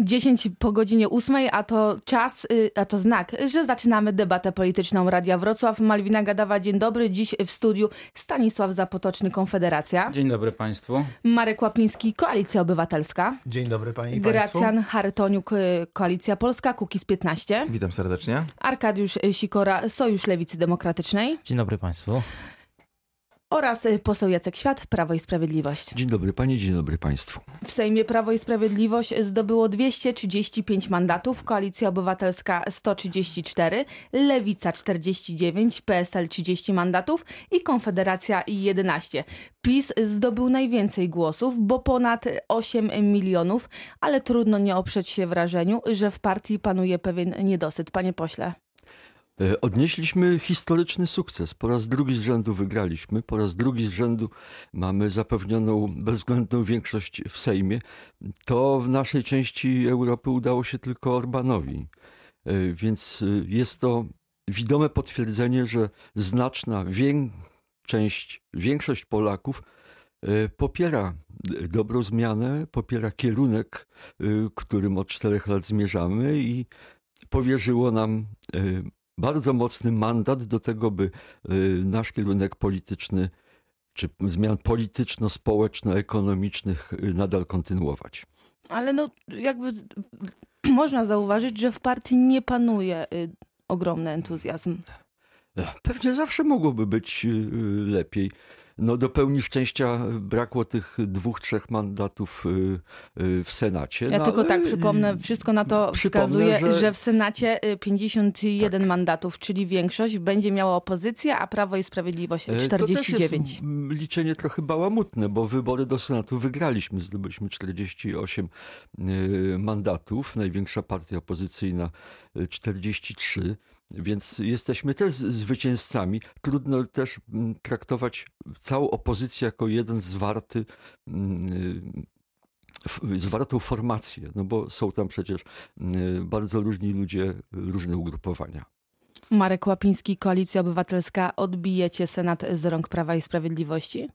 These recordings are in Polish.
10 po godzinie 8, a to czas, y, a to znak, że zaczynamy debatę polityczną Radia Wrocław. Malwina Gadawa, dzień dobry. Dziś w studiu Stanisław Zapotoczny, Konfederacja. Dzień dobry Państwu. Marek Łapiński, Koalicja Obywatelska. Dzień dobry Pani i. Gracjan Hartoniuk, y, Koalicja Polska, Kukiz 15. Witam serdecznie. Arkadiusz Sikora, Sojusz Lewicy Demokratycznej. Dzień dobry Państwu. Oraz y, poseł Jacek Świat, Prawo i Sprawiedliwość. Dzień dobry Panie, dzień dobry Państwu. W Sejmie Prawo i Sprawiedliwość zdobyło 235 mandatów, Koalicja Obywatelska 134, Lewica 49, PSL 30 mandatów i Konfederacja 11. PiS zdobył najwięcej głosów, bo ponad 8 milionów, ale trudno nie oprzeć się wrażeniu, że w partii panuje pewien niedosyt. Panie pośle. E, odnieśliśmy historyczny sukces. Po raz drugi z rzędu wygraliśmy, po raz drugi z rzędu mamy zapewnioną bezwzględną większość w Sejmie. To w naszej części Europy udało się tylko Orbanowi. E, więc e, jest to widome potwierdzenie, że znaczna część, większość Polaków popiera dobrą zmianę, popiera kierunek, którym od czterech lat zmierzamy i powierzyło nam bardzo mocny mandat do tego, by y, nasz kierunek polityczny, czy zmian polityczno-społeczno-ekonomicznych y, nadal kontynuować. Ale no, jakby można zauważyć, że w partii nie panuje y, ogromny entuzjazm. Pewnie zawsze mogłoby być lepiej no do pełni szczęścia brakło tych dwóch, trzech mandatów y, y, w Senacie. Ja no, tylko tak przypomnę, wszystko na to wskazuje, że... że... w Senacie 51 tak. mandatów, czyli większość, będzie miała opozycja, a Prawo i Sprawiedliwość 49. To też jest liczenie trochę bałamutne, bo wybory do Senatu wygraliśmy, zdobyliśmy 48 y, mandatów, największa partia opozycyjna 43. Więc jesteśmy też zwycięzcami. Trudno też mm, traktować całą opozycję jako jeden zwarty mm, zwartą formację, no bo są tam przecież mm, bardzo różni ludzie, różne ugrupowania. Marek Łapiński, Koalicja Obywatelska, odbijecie Senat z rąk Prawa i Sprawiedliwości?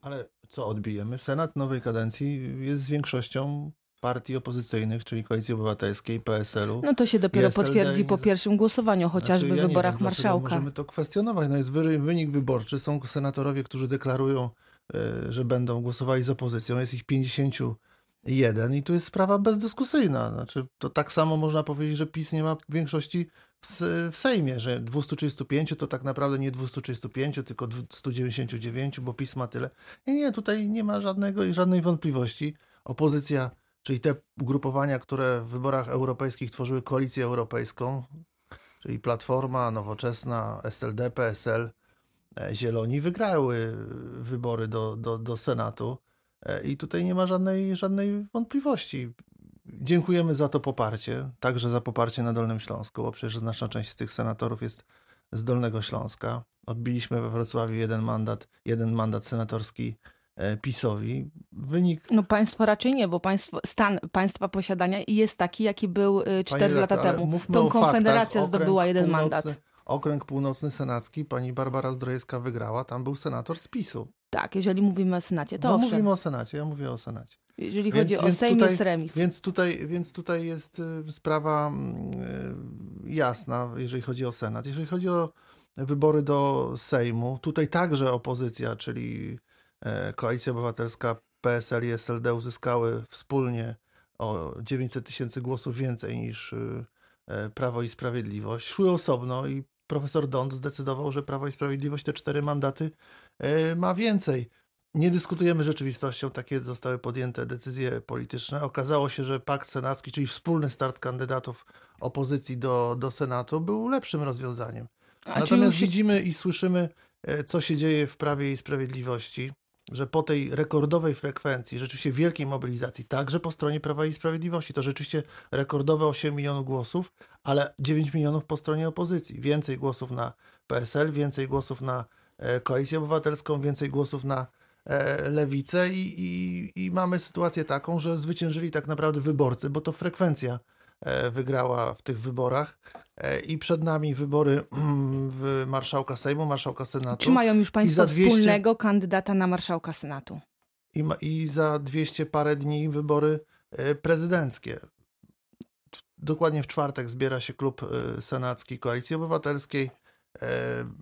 Ale co odbijemy? Senat nowej kadencji jest z większością partii opozycyjnych, czyli Koalicji Obywatelskiej, PSL-u. No to się dopiero potwierdzi po pierwszym głosowaniu, chociażby znaczy, ja w wyborach wiem, marszałka. Możemy to kwestionować. No jest wynik wyborczy, są senatorowie, którzy deklarują, e, że będą głosowali z opozycją, jest ich 51 i tu jest sprawa bezdyskusyjna. Znaczy, to tak samo można powiedzieć, że PiS nie ma większości w, w Sejmie, że 235 to tak naprawdę nie 235, tylko 199, bo PiS ma tyle. Nie, nie, tutaj nie ma żadnego, żadnej wątpliwości. Opozycja czyli te ugrupowania, które w wyborach europejskich tworzyły koalicję europejską, czyli Platforma, Nowoczesna, SLD, PSL, e, Zieloni, wygrały wybory do, do, do Senatu e, i tutaj nie ma żadnej, żadnej wątpliwości. Dziękujemy za to poparcie, także za poparcie na Dolnym Śląsku, bo przecież znaczna część z tych senatorów jest z Dolnego Śląska. Odbiliśmy we Wrocławiu jeden mandat, jeden mandat senatorski PiSowi. Wynik... No państwo raczej nie, bo państwo, stan państwa posiadania jest taki, jaki był 4 e, lata temu. Tą Konfederacja zdobyła jeden mandat. Okręg Północny Senacki, pani Barbara Zdrojewska wygrała, tam był senator z PiSu. Tak, jeżeli mówimy o Senacie, to no, owszem. mówimy o Senacie, ja mówię o Senacie. Jeżeli więc, chodzi o Sejm, tutaj, jest remis. Więc tutaj, więc tutaj jest y, sprawa y, jasna, jeżeli chodzi o Senat. Jeżeli chodzi o wybory do Sejmu, tutaj także opozycja, czyli E, Koalicja Obywatelska, PSL i SLD uzyskały wspólnie o 900 tysięcy głosów więcej niż y, e, Prawo i Sprawiedliwość. Szły osobno i profesor Dont zdecydował, że Prawo i Sprawiedliwość te cztery mandaty e, ma więcej. Nie dyskutujemy rzeczywistością, takie zostały podjęte decyzje polityczne. Okazało się, że pakt senacki, czyli wspólny start kandydatów opozycji do, do Senatu, był lepszym rozwiązaniem. A Natomiast widzimy i słyszymy, co się dzieje w Prawie i Sprawiedliwości że po tej rekordowej frekwencji, rzeczywiście wielkiej mobilizacji, także po stronie Prawa i Sprawiedliwości, to rzeczywiście rekordowe 8 milionów głosów, ale 9 milionów po stronie opozycji. Więcej głosów na PSL, więcej głosów na e, Koalicję Obywatelską, więcej głosów na e, Lewicę i, i, i mamy sytuację taką, że zwyciężyli tak naprawdę wyborcy, bo to frekwencja wygrała w tych wyborach. E, I przed nami wybory mm, w marszałka Sejmu, marszałka Senatu. Czy mają już Państwo 200... wspólnego kandydata na marszałka Senatu? I, ma, I za 200 parę dni wybory e, prezydenckie. dokładnie w czwartek zbiera się klub senacki Koalicji Obywatelskiej. E,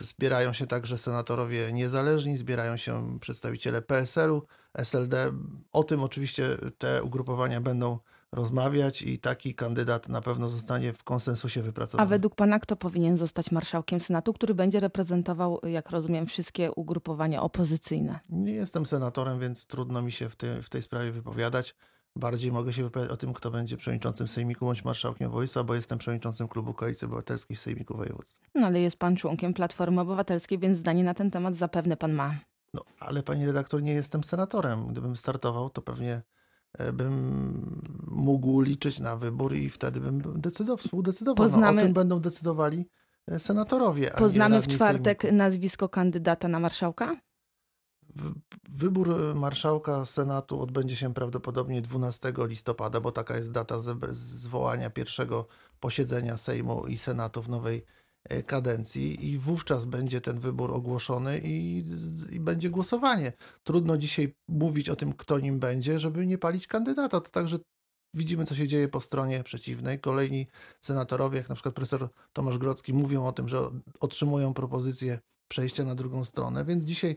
Zbierają się także senatorowie niezależni, zbierają się przedstawiciele PSL-u, SLD. O tym oczywiście te ugrupowania będą rozmawiać i taki kandydat na pewno zostanie w konsensusie A wypracowany. według pana kto powinien zostać marszałkiem Senatu, który będzie reprezentował, jak rozumiem, wszystkie ugrupowania opozycyjne? Nie jestem senatorem, więc trudno mi się w, tej w tej sprawie wypowiadać. Bardziej mogę się wypowiadać o tym, kto będzie przewodniczącym Sejmiku bądź marszałkiem województwa, bo jestem przewodniczącym klubu Koalicji Obywatelskiej w Sejmiku Województwa. No ale jest pan członkiem Platformy Obywatelskiej, więc zdanie na ten temat zapewne pan ma. No, ale pani redaktor, nie jestem senatorem. Gdybym startował, to pewnie e, bym mógł liczyć na wybór i wtedy bym decydował, współdecydował. No, Poznamy- o tym będą decydowali e, senatorowie. Poznamy w czwartek Sejmiku. nazwisko kandydata na marszałka? Wybór marszałka Senatu odbędzie się prawdopodobnie 12 listopada, bo taka jest data zwołania pierwszego posiedzenia Sejmu i Senatu w nowej kadencji i wówczas będzie ten wybór ogłoszony i, i będzie głosowanie. Trudno dzisiaj mówić o tym, kto nim będzie, żeby nie palić kandydata. To także widzimy, co się dzieje po stronie przeciwnej. Kolejni senatorowie, jak na przykład profesor Tomasz Grodzki, mówią o tym, że otrzymują propozycję przejścia na drugą stronę, więc dzisiaj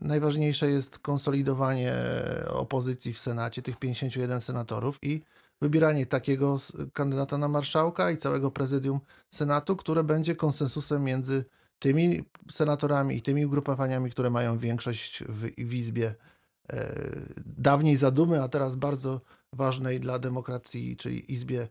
najważniejsze jest konsolidowanie opozycji w Senacie, tych 51 senatorów i wybieranie takiego kandydata na marszałka i całego prezydium Senatu, które będzie konsensusem między tymi senatorami i tymi ugrupowaniami, które mają większość w, w Izbie e, dawniej zadumy, a teraz bardzo ważnej dla demokracji, czyli Izbie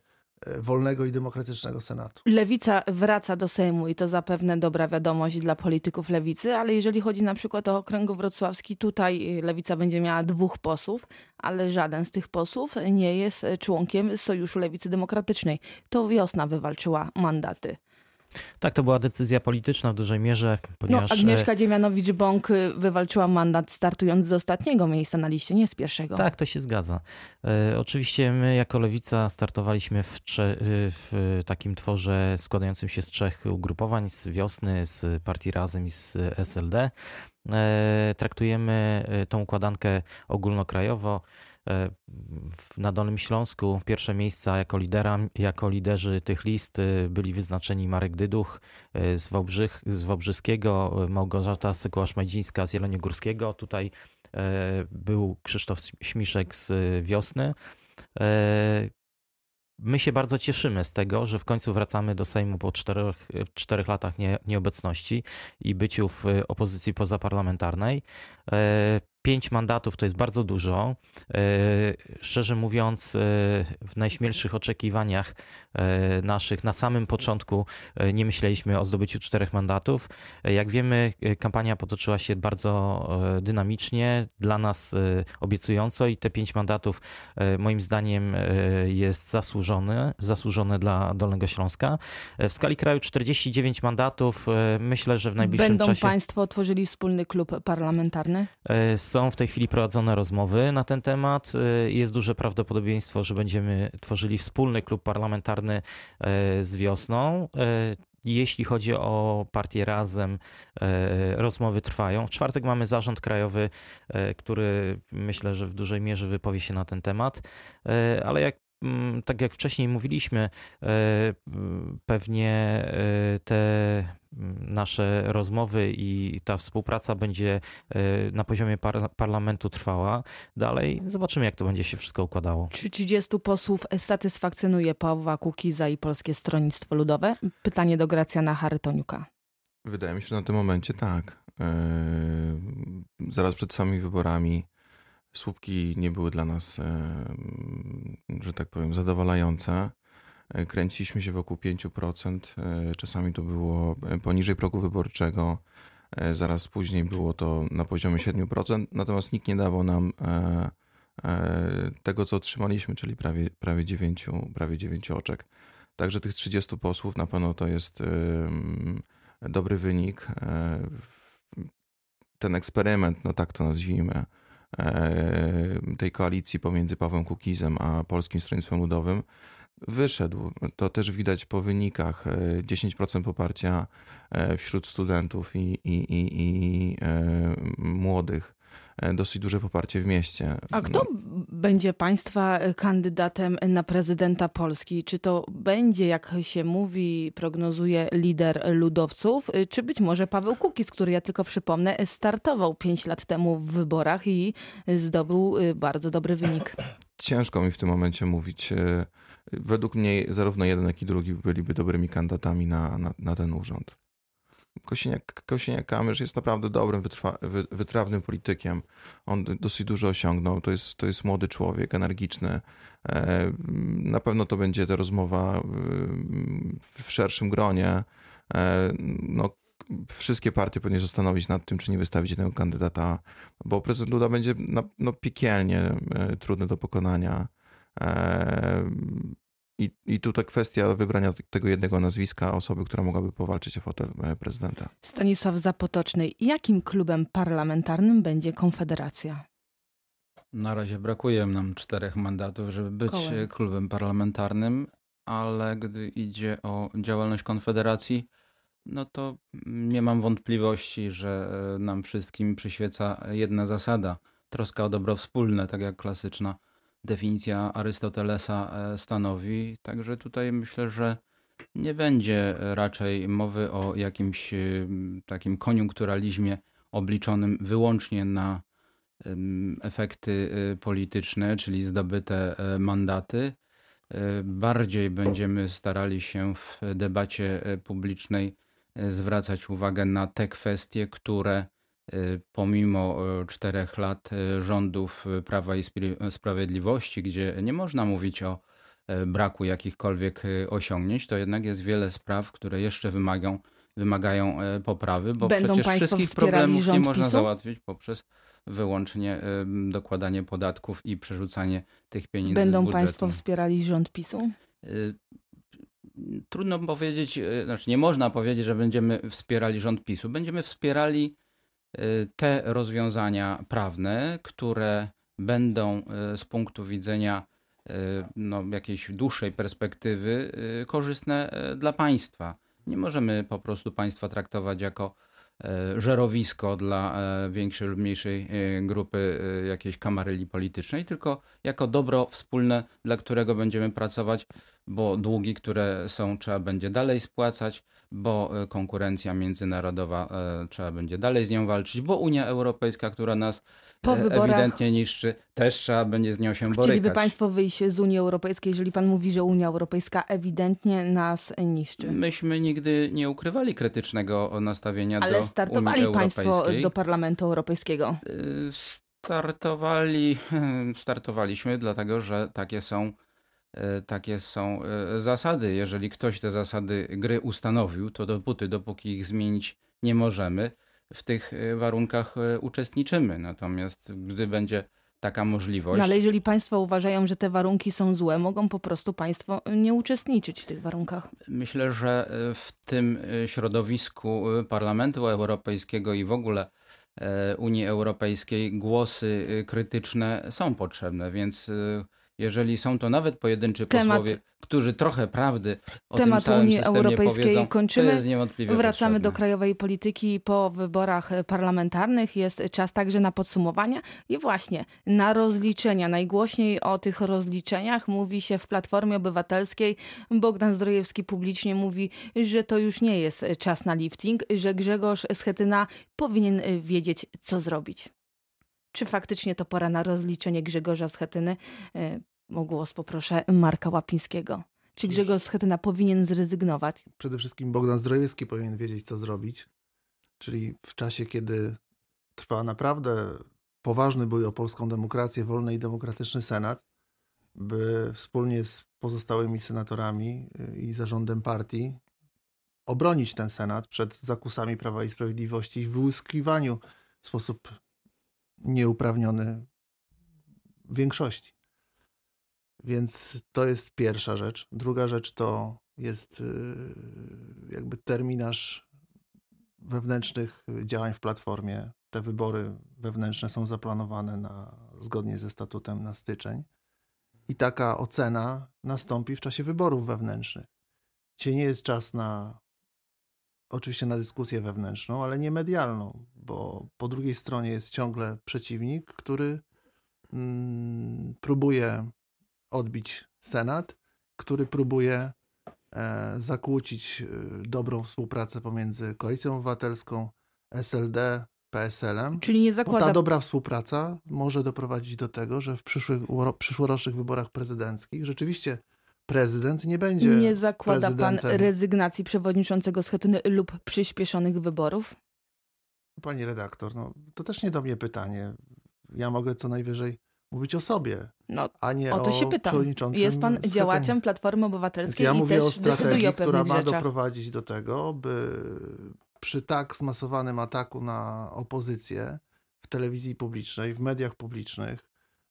wolnego i demokratycznego Senatu. Lewica wraca do Sejmu i to zapewne dobra wiadomość dla polityków lewicy, ale jeżeli chodzi na przykład o okręgu wrocławski, tutaj lewica będzie miała dwóch posłów, ale żaden z tych posłów nie jest członkiem Sojuszu Lewicy Demokratycznej. To wiosna wywalczyła mandaty. Tak, to była decyzja polityczna w dużej mierze, No, ponieważ e, Agnieszka Dziemianowicz-Bąk y, wywalczyła mandat startując z ostatniego miejsca na liście, nie z pierwszego. Tak, to się zgadza. E, oczywiście my jako Lewica startowaliśmy w, w takim tworze składającym się z trzech ugrupowań, z Wiosny, z Partii Razem i z SLD. E, traktujemy e, tą układankę ogólnokrajowo. E, Na Dolnym Śląsku pierwsze miejsca jako, lidera, jako liderzy tych list e, byli wyznaczeni Marek Dyduch e, z, Wałbrzych, z Wałbrzyskiego, Małgorzata Sykuła-Szmajdzińska z Jeleniogórskiego. Tutaj był Krzysztof Śmiszek z Wiosny. My się bardzo cieszymy z tego, że w końcu wracamy do Sejmu po czterech, czterech latach nie, nieobecności i byciu w opozycji pozaparlamentarnej. Pięć mandatów to jest bardzo dużo. E, Szczerze mówiąc, e, w najśmielszych oczekiwaniach e, naszych na samym początku nie myśleliśmy o zdobyciu czterech mandatów. Jak wiemy, kampania potoczyła się bardzo dynamicznie, dla nas obiecująco i te pięć mandatów moim zdaniem jest zasłużone, zasłużone dla Dolnego Śląska. W skali kraju 49 mandatów. Myślę, że w najbliższym Będą czasie państwo otworzyli wspólny klub parlamentarny? Są w tej chwili prowadzone rozmowy na ten temat. E, Jest duże prawdopodobieństwo, że będziemy tworzyli wspólny klub parlamentarny e, z wiosną. E, Jeśli chodzi o partię Razem, rozmowy trwają. W czwartek mamy zarząd krajowy, który myślę, że w dużej mierze wypowie się na ten temat, ale jak tak jak wcześniej mówiliśmy, e, pewnie e, te mm, nasze rozmowy i ta współpraca będzie e, na poziomie par- parlamentu trwała. Dalej zobaczymy, jak to będzie się wszystko układało. Czy 30 posłów satysfakcjonuje Pawła Kukiza i Polskie Stronnictwo Ludowe? Pytanie do Gracjana Charytoniuka. Wydaje mi się, że na tym momencie tak. Eee, Zaraz przed samymi wyborami słupki nie były dla nas, em, że tak powiem, zadowalające. E, Kręciliśmy się wokół 5%, e, czasami to było e, poniżej progu wyborczego, e, zaraz później było to na poziomie 7%, natomiast nikt nie dawał nam e, e, tego, co otrzymaliśmy, czyli prawie, prawie 9, prawie 9 oczek. Także tych 30 posłów na pewno to jest dobry wynik. E, Ten eksperyment, no tak to nazwijmy, e, tej koalicji pomiędzy Pawłem Kukizem a Polskim Stronnictwem Ludowym wyszedł. To też widać po wynikach. E, 10% poparcia e, wśród studentów i, i, i, i e, młodych e, dosyć duże poparcie w mieście. A kto będzie państwa kandydatem na prezydenta Polski? Czy to będzie, jak się mówi, prognozuje lider ludowców, czy być może Paweł Kukiz, który ja tylko przypomnę, startował 5 lat temu w wyborach i zdobył bardzo dobry wynik. Ciężko mi w tym momencie mówić. E, Według mnie zarówno jeden, jak i drugi byliby dobrymi kandydatami na, na, na ten urząd. Kosiniak, Kosiniak-Kamysz jest naprawdę dobrym, wytrwa, wy, wytrawnym politykiem. On dosyć dużo osiągnął. To jest, to jest młody człowiek, energiczny. E, Na pewno to będzie ta rozmowa y, w szerszym gronie. E, No, wszystkie partie powinny zastanowić nad tym, czy nie wystawić jednego kandydata, bo prezydent Duda będzie no, piekielnie e, trudny do pokonania. I, I tutaj kwestia wybrania tego jednego nazwiska, osoby, która mogłaby powalczyć o fotel e, prezydenta. Stanisław Zapotoczny, jakim klubem parlamentarnym będzie Konfederacja? Na razie brakuje nam czterech mandatów, żeby być Kołem. e, klubem parlamentarnym, ale gdy idzie o działalność Konfederacji, no to nie mam wątpliwości, że e, nam wszystkim przyświeca jedna zasada troska o dobro wspólne, tak jak klasyczna definicja Arystotelesa e, stanowi. Także tutaj myślę, że nie będzie raczej mowy o jakimś e, takim koniunkturalizmie obliczonym wyłącznie na efekty e, polityczne, czyli zdobyte mandaty. Bardziej będziemy starali się w debacie publicznej zwracać uwagę na te kwestie, które pomimo e, czterech lat e, rządów Prawa i Sprawiedliwości, gdzie nie można mówić o braku jakichkolwiek osiągnięć, to jednak jest wiele spraw, które jeszcze wymagają, wymagają poprawy, bo Będą przecież wszystkich problemów nie można PiSu? załatwić poprzez wyłącznie dokładanie podatków i przerzucanie tych pieniędzy z Będą budżetu. państwo wspierali rząd PiSu? Y, Trudno powiedzieć, y, znaczy nie można powiedzieć, że będziemy wspierali rząd PiSu. Będziemy wspierali y, te rozwiązania prawne, które będą y, z punktu widzenia y, no, jakiejś dłuższej perspektywy y, korzystne y, dla państwa. Nie możemy po prostu państwa traktować jako żerowisko dla większej lub mniejszej grupy jakiejś kamaryli politycznej, tylko jako dobro wspólne, dla którego będziemy pracować, bo długi, które są, trzeba będzie dalej spłacać, bo e, konkurencja międzynarodowa e, trzeba będzie dalej z nią walczyć, bo Unia Europejska, która nas e, ewidentnie niszczy, też trzeba będzie z nią się chcieliby borykać. państwo wyjść z Unii Europejskiej, jeżeli pan mówi, że Unia Europejska ewidentnie nas niszczy? Myśmy nigdy nie ukrywali krytycznego nastawienia do Ale Unii startowali państwo Europejskiej. do Parlamentu Europejskiego. Y, Startowali, startowaliśmy, dlatego że takie są, takie są y, zasady. Jeżeli ktoś te zasady gry ustanowił, to dopóty, dopóki ich zmienić nie możemy, w tych y, warunkach uczestniczymy. Natomiast gdy będzie taka możliwość, No ale jeżeli państwo uważają, że te warunki są złe, mogą po prostu państwo nie uczestniczyć w tych warunkach. Myślę, że w tym środowisku Parlamentu Europejskiego i w ogóle e, Unii Europejskiej głosy krytyczne są potrzebne, więc jeżeli są to nawet pojedynczy Temat- posłowie, którzy trochę prawdy o Temat tym całym Unii systemie Europejskiej powiedzą, kończymy. to jest niewątpliwie Wracamy do potrzebne. krajowej polityki po wyborach parlamentarnych. Jest czas także na podsumowania i właśnie na rozliczenia. Najgłośniej o tych rozliczeniach mówi się w Platformie Obywatelskiej. Bogdan Zdrojewski publicznie mówi, że to już nie jest czas na lifting, że Grzegorz Schetyna powinien wiedzieć, co zrobić. Czy faktycznie to pora na rozliczenie Grzegorza Schetyny? E, O głos poproszę Marka Łapińskiego. Czy Grzegorz Schetyna powinien zrezygnować? Przede wszystkim Bogdan Zdrojewski powinien wiedzieć, co zrobić. Czyli w czasie, kiedy trwa naprawdę poważny bój o polską demokrację, wolny i demokratyczny Senat, by wspólnie z pozostałymi senatorami y, i zarządem partii obronić ten Senat przed zakusami Prawa i Sprawiedliwości i wyłuskiwaniu w sposób nieuprawniony większości. Więc to jest pierwsza rzecz. Druga rzecz to jest y, jakby terminarz wewnętrznych działań w platformie. Te wybory wewnętrzne są zaplanowane na, zgodnie ze statutem na styczeń. I taka ocena nastąpi w czasie wyborów wewnętrznych. Dzisiaj nie jest czas na oczywiście na dyskusję wewnętrzną, ale nie medialną, bo po drugiej stronie jest ciągle przeciwnik, który mm, próbuje odbić Senat, który próbuje e, zakłócić e, dobrą współpracę pomiędzy Koalicją Obywatelską, SLD, PSL-em. Czyli nie Bo zakłada ta dobra współpraca może doprowadzić do tego, że w przyszłych, przyszłorocznych wyborach prezydenckich rzeczywiście prezydent nie będzie Nie zakłada pan rezygnacji przewodniczącego Schetyny lub przyspieszonych wyborów? Pani redaktor, no, to też nie do mnie pytanie. Ja mogę co najwyżej mówić o sobie, No, a nie o to się pytam. Jest pan działaczem Platformy Więc Obywatelskiej ja i mówię też o strategii, o która ma rzeczach. doprowadzić do tego, by przy tak zmasowanym ataku na opozycję w telewizji publicznej, w mediach publicznych,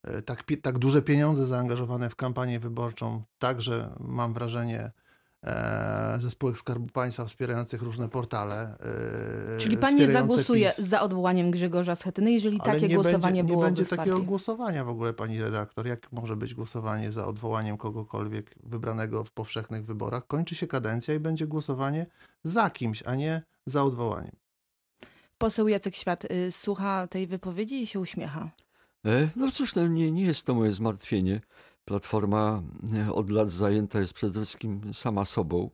e, tak, tak duże pieniądze zaangażowane w kampanię wyborczą, także mam wrażenie ze spółek Skarbu Państwa wspierających różne portale. e, Czyli pan nie zagłosuje PiS. za odwołaniem Grzegorza Schetyny, jeżeli Ale takie nie głosowanie będzie, nie byłoby będzie takiego partii? głosowania w ogóle, pani redaktor. Jak może być głosowanie za odwołaniem kogokolwiek wybranego w powszechnych wyborach? Kończy się kadencja i będzie głosowanie za kimś, a nie za odwołaniem. Poseł Jacek Świat y, słucha tej wypowiedzi i się uśmiecha. E, No cóż, no nie, nie jest to moje zmartwienie. Platforma e, od lat zajęta jest przede wszystkim sama sobą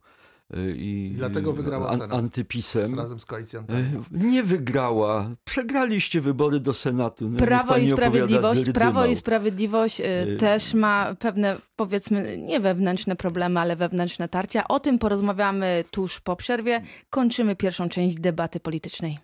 e, i I dlatego wygrała Senat. antypisem. Razem z koalicjantami. E, Nie wygrała. Przegraliście wybory do Senatu. No, Prawo i Sprawiedliwość. Prawo i Sprawiedliwość też ma pewne, powiedzmy, nie wewnętrzne problemy, ale wewnętrzne tarcia. O tym porozmawiamy tuż po przerwie. Kończymy pierwszą część debaty politycznej.